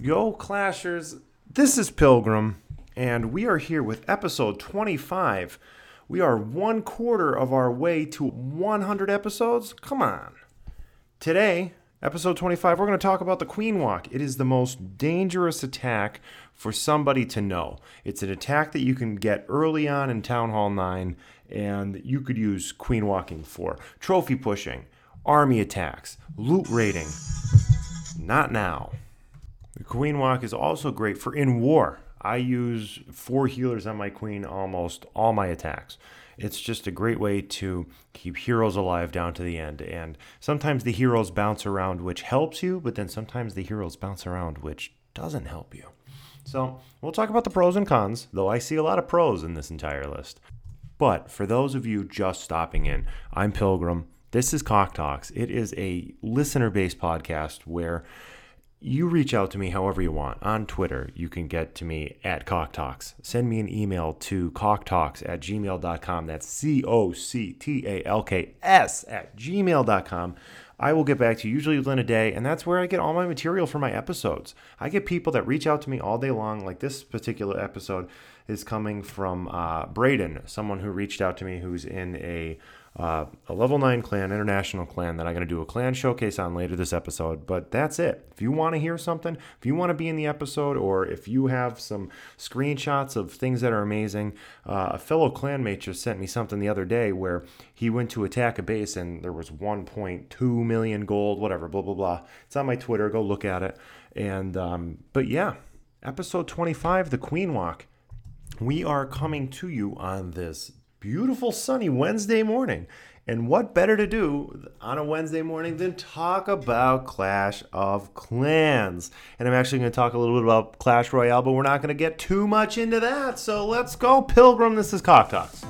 Yo, Clashers, this is Pilgrim, and we are here with episode 25. We are one quarter of our way to 100 episodes. Come on. Today, episode 25, we're going to talk about the Queen Walk. It is the most dangerous attack for somebody to know. It's an attack that you can get early on in Town Hall 9, and you could use Queen Walking for trophy pushing, army attacks, loot raiding. Not now. The Queen Walk is also great for in war. I use four healers on my Queen almost all my attacks. It's just a great way to keep heroes alive down to the end. And sometimes the heroes bounce around, which helps you, but then sometimes the heroes bounce around, which doesn't help you. So we'll talk about the pros and cons, though I see a lot of pros in this entire list. But for those of you just stopping in, I'm Pilgrim. This is CoC Talks. It is a listener based podcast where you reach out to me however you want. On Twitter, you can get to me at CoCTalks. Send me an email to coctalks at gmail.com. That's C O C T A L K S at gmail.com. I will get back to you usually within a day, and that's where I get all my material for my episodes. I get people that reach out to me all day long, like this particular episode is coming from uh, Brayden, someone who reached out to me who's in a uh, a level 9 clan, international clan, that I'm going to do a clan showcase on later this episode. But that's it. If you want to hear something, if you want to be in the episode, or if you have some screenshots of things that are amazing, uh, a fellow clanmate just sent me something the other day where he went to attack a base and there was 1.2 million gold, whatever, blah, blah, blah. It's on my Twitter. Go look at it. And, um, but yeah, episode 25, The Queen Walk. We are coming to you on this beautiful sunny Wednesday morning. And what better to do on a Wednesday morning than talk about Clash of Clans? And I'm actually going to talk a little bit about Clash Royale, but we're not going to get too much into that. So let's go, Pilgrim. This is CoC Talks.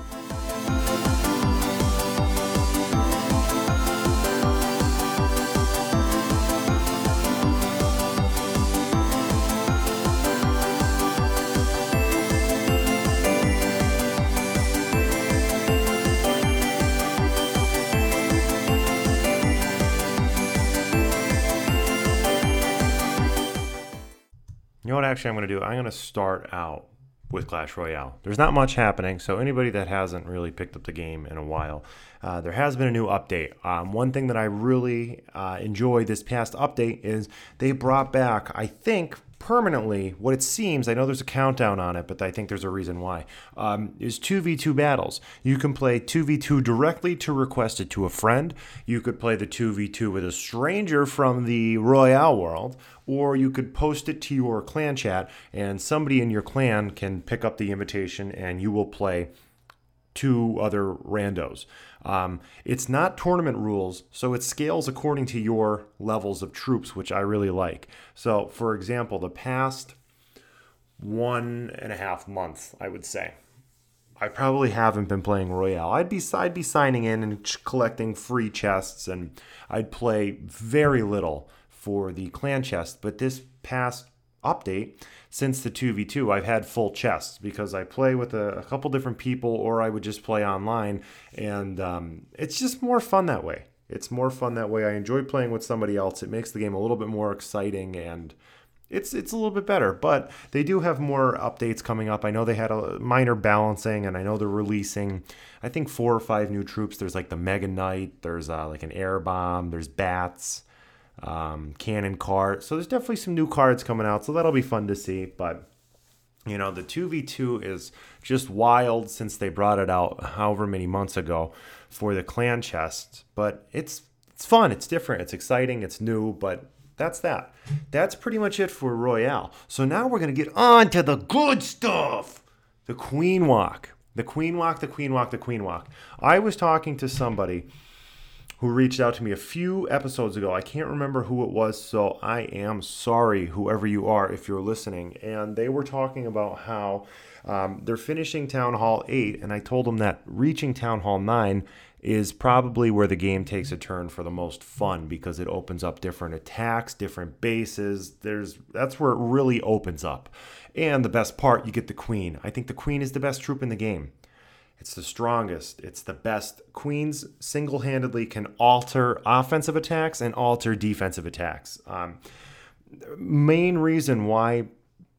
Actually I'm going to do? I'm going to start out with Clash Royale. There's not much happening, so anybody that hasn't really picked up the game in a while, uh, there has been a new update. Um, one thing that I really uh, enjoyed this past update is they brought back, I think, permanently what it seems i know there's a countdown on it but i think there's a reason why um, is 2v2 battles you can play 2v2 directly to request it to a friend you could play the 2v2 with a stranger from the royale world or you could post it to your clan chat and somebody in your clan can pick up the invitation and you will play two other randos. Um, it's not tournament rules, so it scales according to your levels of troops, which I really like. So, for example, the past one and a half months, I would say, I probably haven't been playing Royale. I'd be I'd be signing in and collecting free chests, and I'd play very little for the clan chest. But this past update, since the 2v2, I've had full chests because I play with a, a couple different people or I would just play online. And um, it's just more fun that way. It's more fun that way. I enjoy playing with somebody else. It makes the game a little bit more exciting and it's it's a little bit better. But they do have more updates coming up. I know they had a minor balancing, and I know they're releasing, I think four or five new troops. There's like the Mega Knight. There's uh, like an air bomb. There's bats um, Cannon Cart. So there's definitely some new cards coming out, so that'll be fun to see. But you know, the 2v2 is just wild since they brought it out however many months ago for the clan chest. But it's it's fun, it's different, it's exciting, it's new, but that's that. That's pretty much it for Royale. So now we're gonna get on to the good stuff. The Queen Walk. The Queen Walk, the Queen Walk, the Queen Walk. I was talking to somebody who reached out to me a few episodes ago. I can't remember who it was, so I am sorry, whoever you are, if you're listening. And they were talking about how um, they're finishing Town Hall 8, and I told them that reaching Town Hall 9 is probably where the game takes a turn for the most fun because it opens up different attacks, different bases. There's that's where it really opens up. And the best part, you get the queen. I think the queen is the best troop in the game. It's the strongest. It's the best. Queens single handedly can alter offensive attacks and alter defensive attacks. Um, main reason why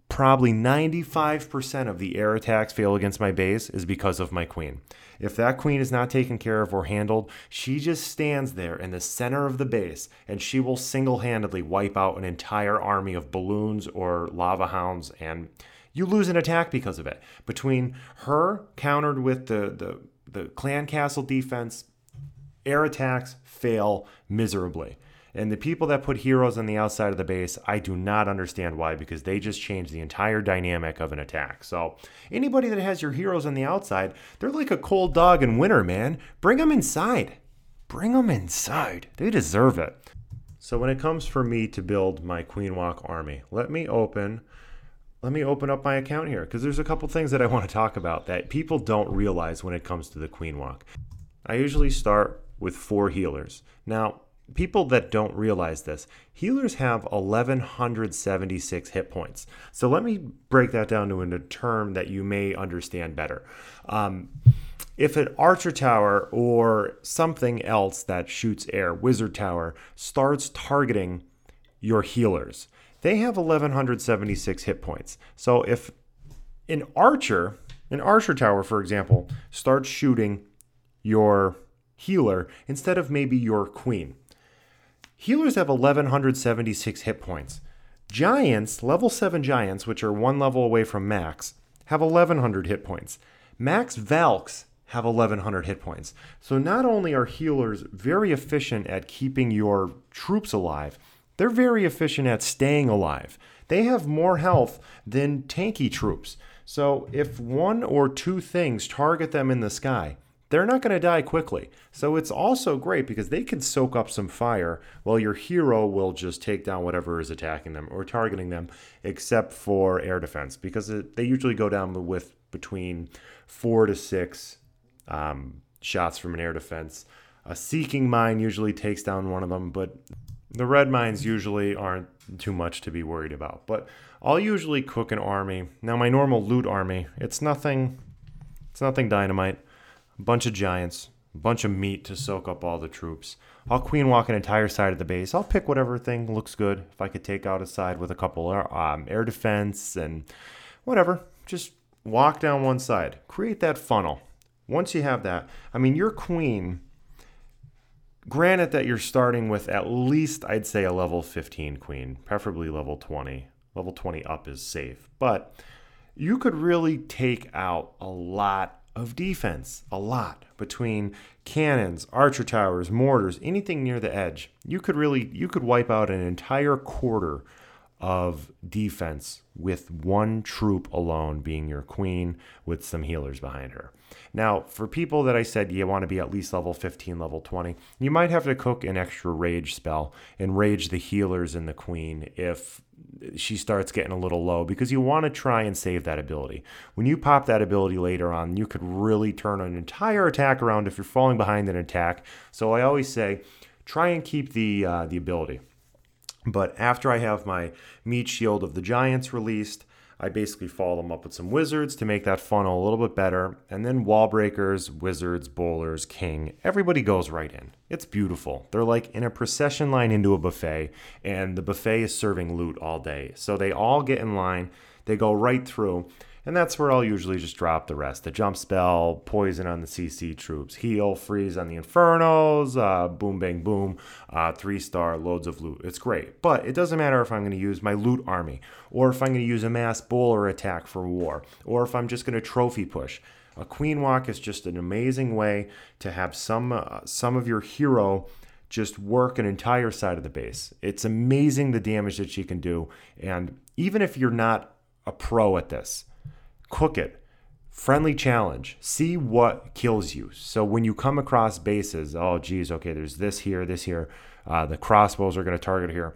probably 95% of the air attacks fail against my base is because of my queen. If that queen is not taken care of or handled, she just stands there in the center of the base and she will single handedly wipe out an entire army of balloons or lava hounds and you lose an attack because of it. Between her countered with the, the, the clan castle defense, air attacks fail miserably. And the people that put heroes on the outside of the base, I do not understand why, because they just change the entire dynamic of an attack. So, anybody that has your heroes on the outside, they're like a cold dog in winter, man. Bring them inside. Bring them inside. They deserve it. So, when it comes for me to build my Queen Walk army, let me open. Let me open up my account here because there's a couple things that I want to talk about that people don't realize when it comes to the Queen Walk. I usually start with four healers. Now, people that don't realize this, healers have 1176 hit points. So let me break that down to a term that you may understand better. Um, if an archer tower or something else that shoots air, wizard tower, starts targeting your healers, they have 1176 hit points. So if an archer, an archer tower, for example, starts shooting your healer instead of maybe your queen, Healers have 1176 hit points. Giants, level 7 giants, which are one level away from max, have 1100 hit points. Max Valks have 1100 hit points. So not only are healers very efficient at keeping your troops alive, they're very efficient at staying alive. They have more health than tanky troops. So if one or two things target them in the sky, they're not going to die quickly. So it's also great because they can soak up some fire while your hero will just take down whatever is attacking them or targeting them, except for air defense, because it, they usually go down with between four to six um, shots from an air defense. A seeking mine usually takes down one of them, but the red mines usually aren't too much to be worried about. But I'll usually cook an army. Now my normal loot army, it's nothing it's nothing dynamite a bunch of giants, a bunch of meat to soak up all the troops. I'll queen walk an entire side of the base. I'll pick whatever thing looks good. If I could take out a side with a couple um, air defense and whatever, just walk down one side. Create that funnel. Once you have that, I mean, your queen. Granted that you're starting with at least, I'd say, a level 15 queen, preferably level 20. Level 20 up is safe, but you could really take out a lot of defense, a lot between cannons, archer towers, mortars, anything near the edge. You could really you could wipe out an entire quarter of defense with one troop alone being your queen with some healers behind her. Now, for people that I said you want to be at least level 15, level 20, you might have to cook an extra rage spell and rage the healers and the queen if she starts getting a little low because you want to try and save that ability. When you pop that ability later on, you could really turn an entire attack around if you're falling behind an attack. So I always say try and keep the uh, the ability. But after I have my meat shield of the giants released, I basically follow them up with some wizards to make that funnel a little bit better. And then wall breakers, wizards, bowlers, king, everybody goes right in. It's beautiful. They're like in a procession line into a buffet, and the buffet is serving loot all day. So they all get in line, they go right through. And that's where I'll usually just drop the rest. The jump spell, poison on the CC troops, heal, freeze on the Infernos, uh, boom, bang, boom, uh, three star, loads of loot. It's great. But it doesn't matter if I'm going to use my loot army, or if I'm going to use a mass bowler attack for war, or if I'm just going to trophy push. A queen walk is just an amazing way to have some uh, some of your hero just work an entire side of the base. It's amazing the damage that she can do, and even if you're not a pro at this, cook it. Friendly challenge. See what kills you. So when you come across bases, oh geez, okay, there's this here, this here. Uh, the crossbows are going to target here.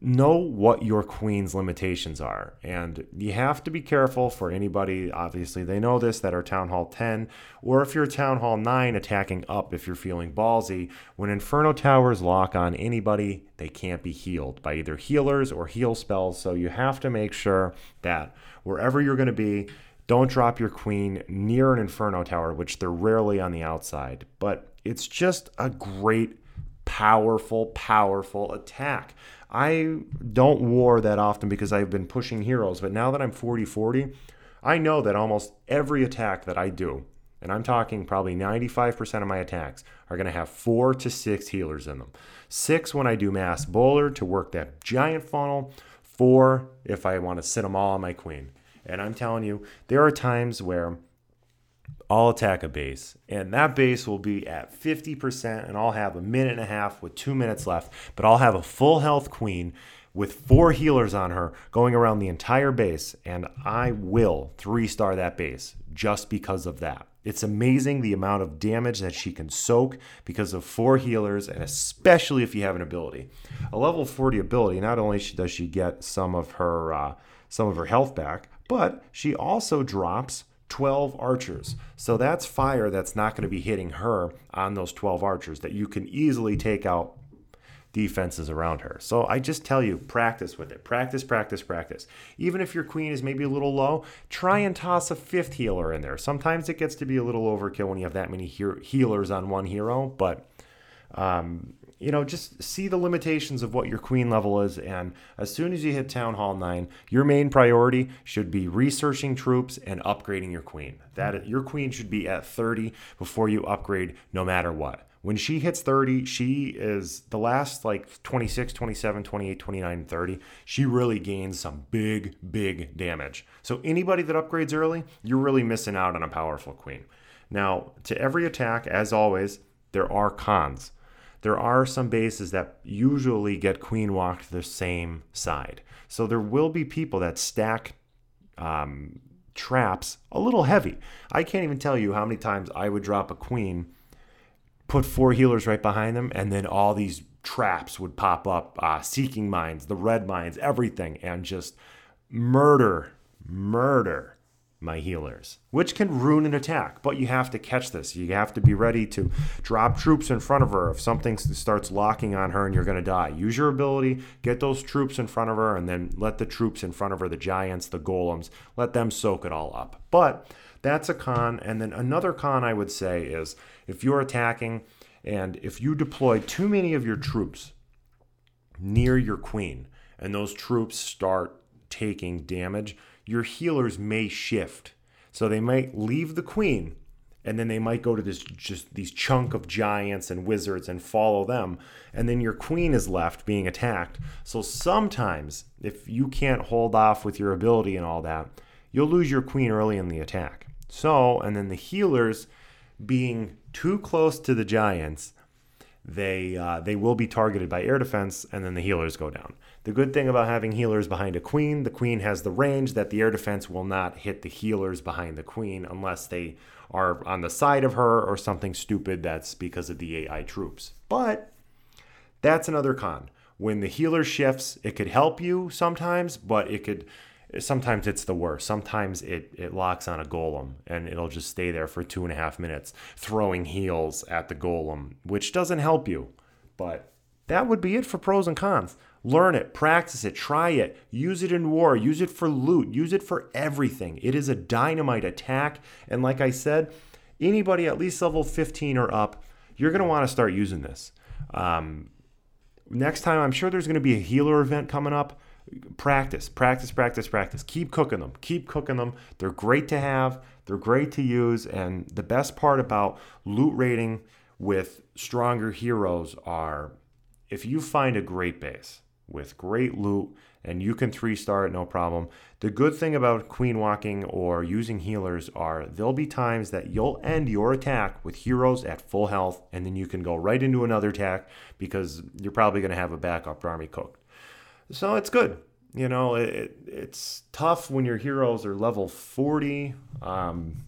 Know what your queen's limitations are. And you have to be careful for anybody, obviously, they know this, that are Town Hall 10, or if you're Town Hall 9 attacking up if you're feeling ballsy. When Inferno Towers lock on anybody, they can't be healed by either healers or heal spells. So you have to make sure that wherever you're going to be, don't drop your queen near an Inferno Tower, which they're rarely on the outside. But it's just a great powerful, powerful attack. I don't war that often because I've been pushing heroes, but now that I'm 40 40, I know that almost every attack that I do, and I'm talking probably 95% of my attacks, are going to have four to six healers in them. Six when I do mass bowler to work that giant funnel, four if I want to sit them all on my queen. And I'm telling you, there are times where I'll attack a base, and that base will be at 50%, and I'll have a minute and a half with two minutes left, but I'll have a full health queen with four healers on her going around the entire base, and I will three star that base just because of that. It's amazing the amount of damage that she can soak because of four healers, and especially if you have an ability. A level 40 ability, not only does she get some of her uh, some of her health back, but she also drops 12 archers. So that's fire that's not going to be hitting her on those 12 archers that you can easily take out defenses around her. So I just tell you, practice with it. Practice, practice, practice. Even if your queen is maybe a little low, try and toss a fifth healer in there. Sometimes it gets to be a little overkill when you have that many he- healers on one hero, but um, you know, just see the limitations of what your queen level is. And as soon as you hit Town Hall 9, your main priority should be researching troops and upgrading your queen. That your queen should be at 30 before you upgrade no matter what. When she hits 30, she is the last like 26, 27, 28, 29, 30. She really gains some big, big damage. So anybody that upgrades early, you're really missing out on a powerful queen. Now, to every attack, as always, there are cons there are some bases that usually get queen walked the same side. So there will be people that stack um, traps a little heavy. I can't even tell you how many times I would drop a queen, put four healers right behind them, and then all these traps would pop up uh, seeking mines, the red mines, everything, and just murder, murder my healers, which can ruin an attack. But you have to catch this. You have to be ready to drop troops in front of her if something starts locking on her and you're going to die. Use your ability, get those troops in front of her, and then let the troops in front of her, the giants, the golems, let them soak it all up. But that's a con. And then another con I would say is if you're attacking and if you deploy too many of your troops near your queen and those troops start taking damage, your healers may shift. So they might leave the queen and then they might go to this just these chunk of giants and wizards and follow them and then your queen is left being attacked so sometimes if you can't hold off with your ability and all that you'll lose your queen early in the attack so and then the healers being too close to the giants they uh, they will be targeted by air defense, and then the healers go down. The good thing about having healers behind a queen, the queen has the range that the air defense will not hit the healers behind the queen unless they are on the side of her or something stupid that's because of the AI troops. But that's another con. When the healer shifts, it could help you sometimes, but it could sometimes it's the worst. Sometimes it, it locks on a golem and it'll just stay there for two and a half minutes throwing heals at the golem, which doesn't help you. But that would be it for pros and cons. Learn it, practice it, try it, use it in war, use it for loot, use it for everything. It is a dynamite attack. And like I said, anybody at least level 15 or up, you're going to want to start using this. Um, next time, I'm sure there's going to be a healer event coming up practice, practice, practice, practice. Keep cooking them. Keep cooking them. They're great to have, they're great to use. And the best part about loot rating with stronger heroes are if you find a great base with great loot and you can three star it no problem. The good thing about queen walking or using healers are there'll be times that you'll end your attack with heroes at full health and then you can go right into another attack because you're probably going to have a backup army cooked. So it's good. You know, it, it's tough when your heroes are level 40. Um,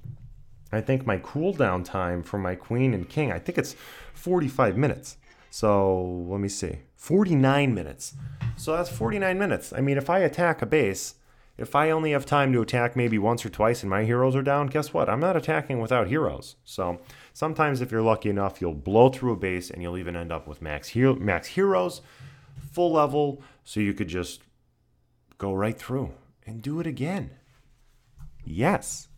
I think my cooldown time for my queen and king, I think it's 45 minutes. So let me see, 49 minutes. So that's 49 minutes. I mean, if I attack a base, if I only have time to attack maybe once or twice and my heroes are down, guess what? I'm not attacking without heroes. So sometimes if you're lucky enough, you'll blow through a base and you'll even end up with max, max heroes, full level, so you could just go right through and do it again. Yes.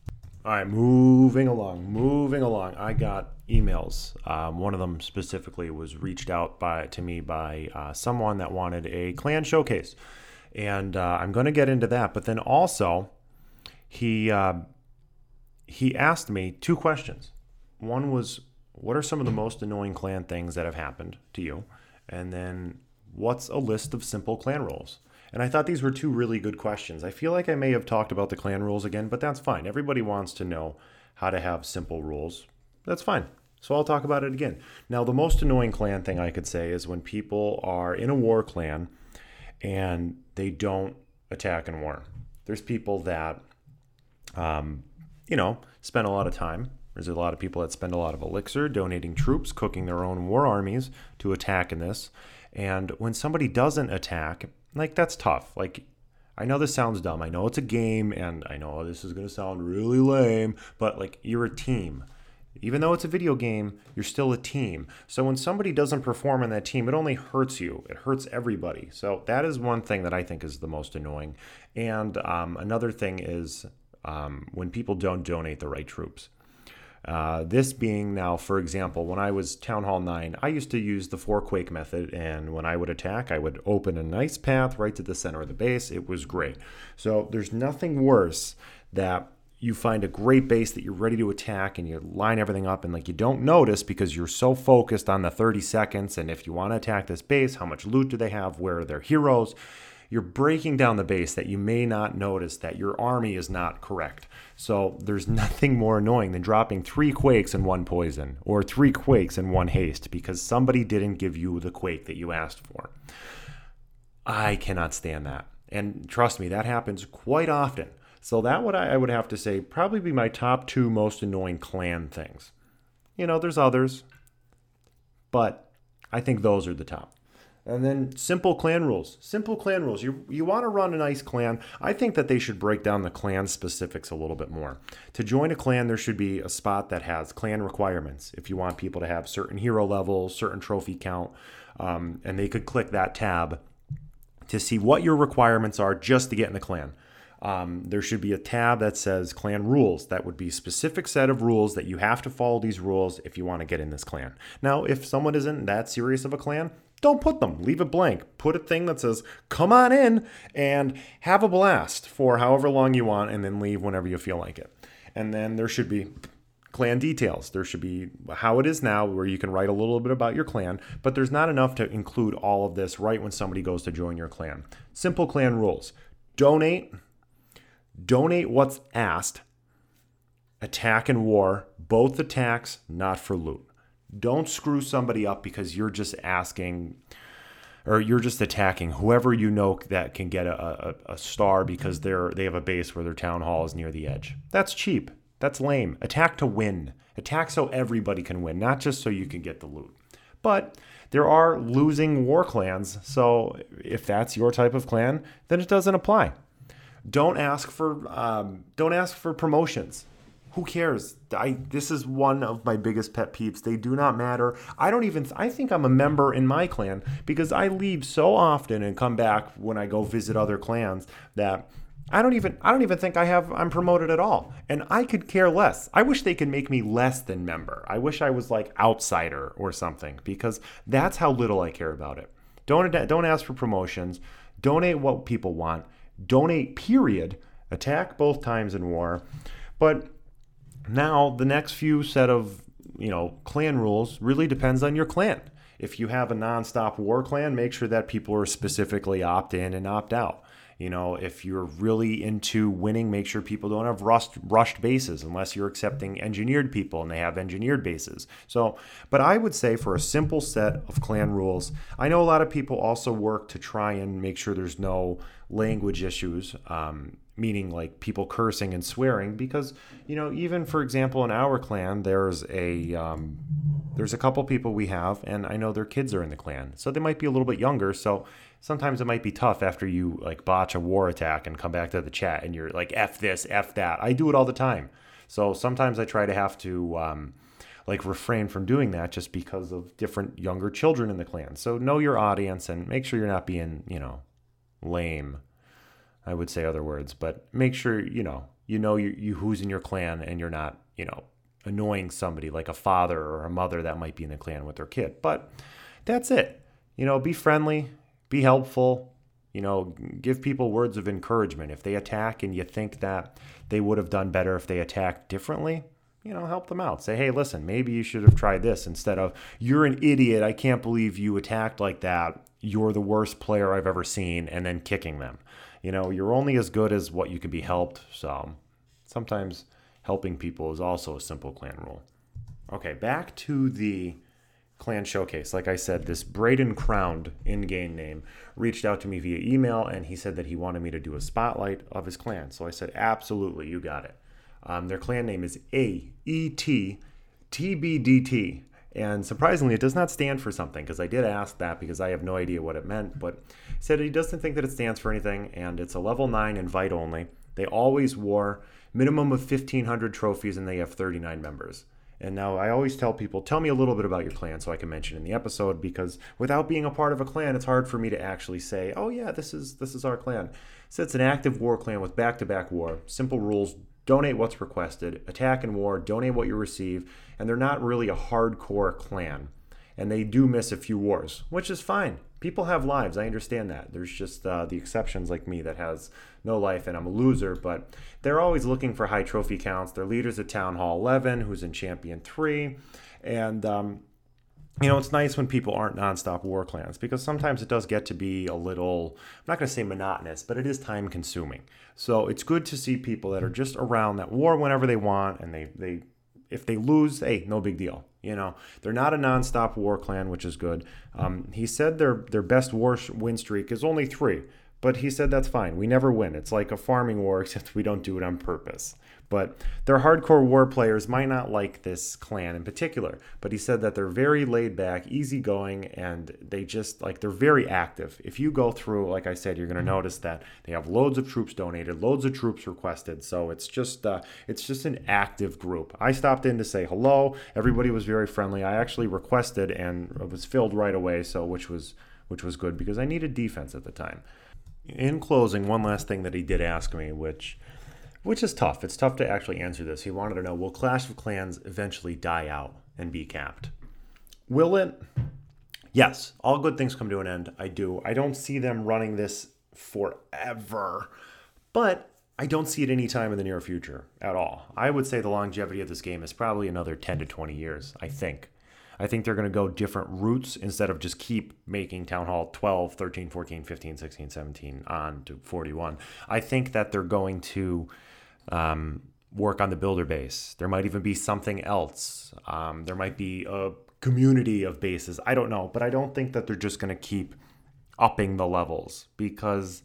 All right, moving along, moving along. I got emails. Um, one of them specifically was reached out by to me by uh, someone that wanted a clan showcase, and uh, I'm going to get into that. But then also, he uh, he asked me two questions. One was, "What are some of the most annoying clan things that have happened to you?" And then, "What's a list of simple clan rules?" And I thought these were two really good questions. I feel like I may have talked about the clan rules again, but that's fine. Everybody wants to know how to have simple rules. That's fine. So I'll talk about it again. Now, the most annoying clan thing I could say is when people are in a war clan and they don't attack in war. There's people that, um, you know, spend a lot of time. There's a lot of people that spend a lot of elixir donating troops, cooking their own war armies to attack in this. And when somebody doesn't attack, like that's tough. Like I know this sounds dumb. I know it's a game and I know this is going to sound really lame, but like you're a team. Even though it's a video game, you're still a team. So when somebody doesn't perform in that team, it only hurts you. It hurts everybody. So that is one thing that I think is the most annoying. And um, another thing is um, when people don't donate the right troops. Uh, this being now, for example, when I was Town Hall 9, I used to use the four quake method, and when I would attack, I would open a nice path right to the center of the base. It was great. So there's nothing worse that you find a great base that you're ready to attack and you line everything up and like you don't notice because you're so focused on the 30 seconds and if you want to attack this base how much loot do they have where are their heroes you're breaking down the base that you may not notice that your army is not correct. So there's nothing more annoying than dropping three quakes and one poison, or three quakes and one haste because somebody didn't give you the quake that you asked for. I cannot stand that. And trust me, that happens quite often. So that would I would have to say probably be my top two most annoying clan things. You know, there's others, but I think those are the top. And then simple clan rules. Simple clan rules. You you want to run a nice clan. I think that they should break down the clan specifics a little bit more. To join a clan, there should be a spot that has clan requirements. If you want people to have certain hero levels, certain trophy count, um, and they could click that tab to see what your requirements are just to get in the clan. Um, there should be a tab that says clan rules. That would be specific set of rules that you have to follow these rules if you want to get in this clan. Now, if someone isn't that serious of a clan, don't put them. Leave it blank. Put a thing that says, come on in and have a blast for however long you want and then leave whenever you feel like it. And then there should be clan details. There should be how it is now, where you can write a little bit about your clan, but there's not enough to include all of this right when somebody goes to join your clan. Simple clan rules donate, donate what's asked, attack and war, both attacks, not for loot. Don't screw somebody up because you're just asking or you're just attacking whoever you know that can get a, a, a, star because they're they have a base where their town hall is near the edge. That's cheap. That's lame. Attack to win. Attack so everybody can win, not just so you can get the loot. But there are losing war clans, so if that's your type of clan, then it doesn't apply. Don't ask for um, don't ask for promotions who cares? I this is one of my biggest pet peeves. They do not matter. I don't even I think I'm a member in my clan because I leave so often and come back when I go visit other clans that I don't even I don't even think I have I'm promoted at all. And I could care less. I wish they could make me less than member. I wish I was like outsider or something because that's how little I care about it. Don't don't ask for promotions. Donate what people want. Donate period. Attack both times in war. But now, the next few set of you know clan rules really depends on your clan. If you have a non-stop war clan, make sure that people are specifically opt in and opt out. You know, if you're really into winning, make sure people don't have rust, rushed bases unless you're accepting engineered people and they have engineered bases. So, but I would say for a simple set of clan rules, I know a lot of people also work to try and make sure there's no language issues. Um, meaning like people cursing and swearing because you know even for example in our clan there's a um, there's a couple people we have and i know their kids are in the clan. So they might be a little bit younger so sometimes it might be tough after you like botch a war attack and come back to the chat and you're like f this f that. I do it all the time. So sometimes i try to have to um, like refrain from doing that just because of different younger children in the clan. So know your audience and make sure you're not being you know lame I would say other words, but make sure, you know, you know you, you who's in your clan and you're not, you know, annoying somebody like a father or a mother that might be in the clan with their kid. But that's it. You know, be friendly, be helpful, you know, give people words of encouragement. If they attack and you think that they would have done better if they attacked differently, you know, help them out. Say, hey, listen, maybe you should have tried this instead of, you're an idiot. I can't believe you attacked like that. You're the worst player I've ever seen, and then kicking them. You know, you're only as good as what you can be helped. So sometimes helping people is also a simple clan rule. Okay, back to the clan showcase. Like I said, this BraydenCrown in game name reached out to me via email and he said that he wanted me to do a spotlight of his clan. So I said, absolutely, you got it. Um, their clan name is AET TBDT. And surprisingly, it does not stand for something because I did ask that because I have no idea what it meant. But he said he doesn't think that it stands for anything, and it's a level 9 invite only. They always wore minimum of 1,500 trophies, and they have 39 members. And now I always tell people, tell me a little bit about your clan so I can mention in the episode because without being a part of a clan, it's hard for me to actually say, oh yeah, this is this is our clan. So it's an active war clan with back-to-back war. Simple rules, donate what's requested, attack and war, donate what you receive, and they're not really a hardcore clan. And they do miss a few wars, which is fine. People have lives. I understand that. There's just uh, the exceptions like me that has no life and I'm a loser, but they're always looking for high trophy counts. Their leader's at Town Hall 11, who's in Champion 3. And um, you know, it's nice when people aren't nonstop war clans because sometimes it does get to be a little, I'm not going to say monotonous, but it is time consuming. So it's good to see people that are just around that war whenever they want and they, they, if they lose, hey, no big deal. You know, they're not a nonstop war clan, which is good. Um, he said their their best war win streak is only three, but he said that's fine. We never win. It's like a farming war, except we don't do it on purpose. But their hardcore war players might not like this clan in particular. But he said that they're very laid back, easygoing, and they just like they're very active. If you go through, like I said, you're going to notice that they have loads of troops donated, loads of troops requested. So it's just uh, it's just an active group. I stopped in to say hello. Everybody was very friendly. I actually requested and it was filled right away. So which was which was good because I needed defense at the time. In closing, one last thing that he did ask me, which which is tough. It's tough to actually answer this. He wanted to know will Clash of Clans eventually die out and be capped? Will it? Yes, all good things come to an end. I do. I don't see them running this forever, but I don't see it any time in the near future at all. I would say the longevity of this game is probably another 10 to 20 years, I think. I think they're going to go different routes instead of just keep making Town Hall 12, 13, 14, 15, 16, 17 on to 41. I think that they're going to um, work on the builder base. There might even be something else. Um, there might be a community of bases. I don't know, but I don't think that they're just going to keep upping the levels because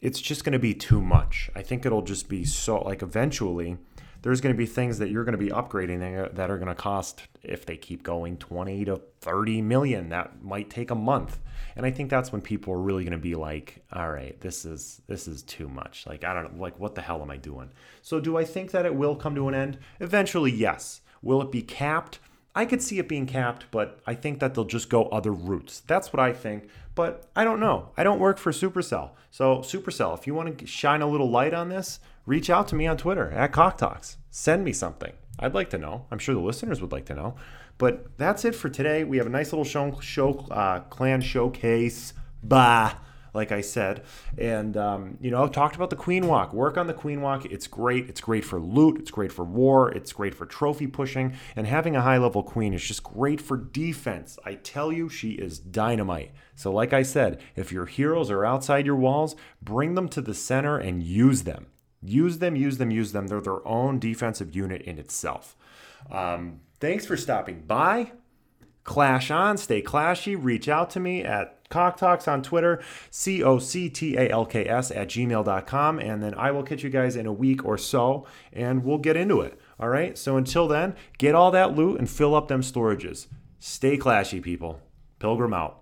it's just going to be too much. I think it'll just be so like eventually there's going to be things that you're going to be upgrading that are going to cost if they keep going 20 to 30 million. That might take a month. And i think that's when people are really going to be like all right this is this is too much. Like i don't know like what the hell am i doing? So do i think that it will come to an end? Eventually yes. Will it be capped? I could see it being capped, but I think that they'll just go other routes. That's what I think, but I don't know. I don't work for Supercell. So, Supercell, if you want to shine a little light on this, reach out to me on Twitter at CoC Talks. Send me something. I'd like to know. I'm sure the listeners would like to know. But that's it for today. We have a nice little show, show uh, clan showcase. Bah like I said. And, um, you know, talked about the Queen Walk. Work on the Queen Walk. It's great. It's great for loot. It's great for war. It's great for trophy pushing. And having a high level queen is just great for defense. I tell you, she is dynamite. So, like I said, if your heroes are outside your walls, bring them to the center and use them. Use them, use them, use them. They're their own defensive unit in itself. Um, thanks for stopping by. Clash on, stay clashy. Reach out to me at CoC Talks on Twitter, C O C T A L K S at gmail.com. And then I will catch you guys in a week or so and we'll get into it. All right. So until then, get all that loot and fill up them storages. Stay clashy, people. Pilgrim out.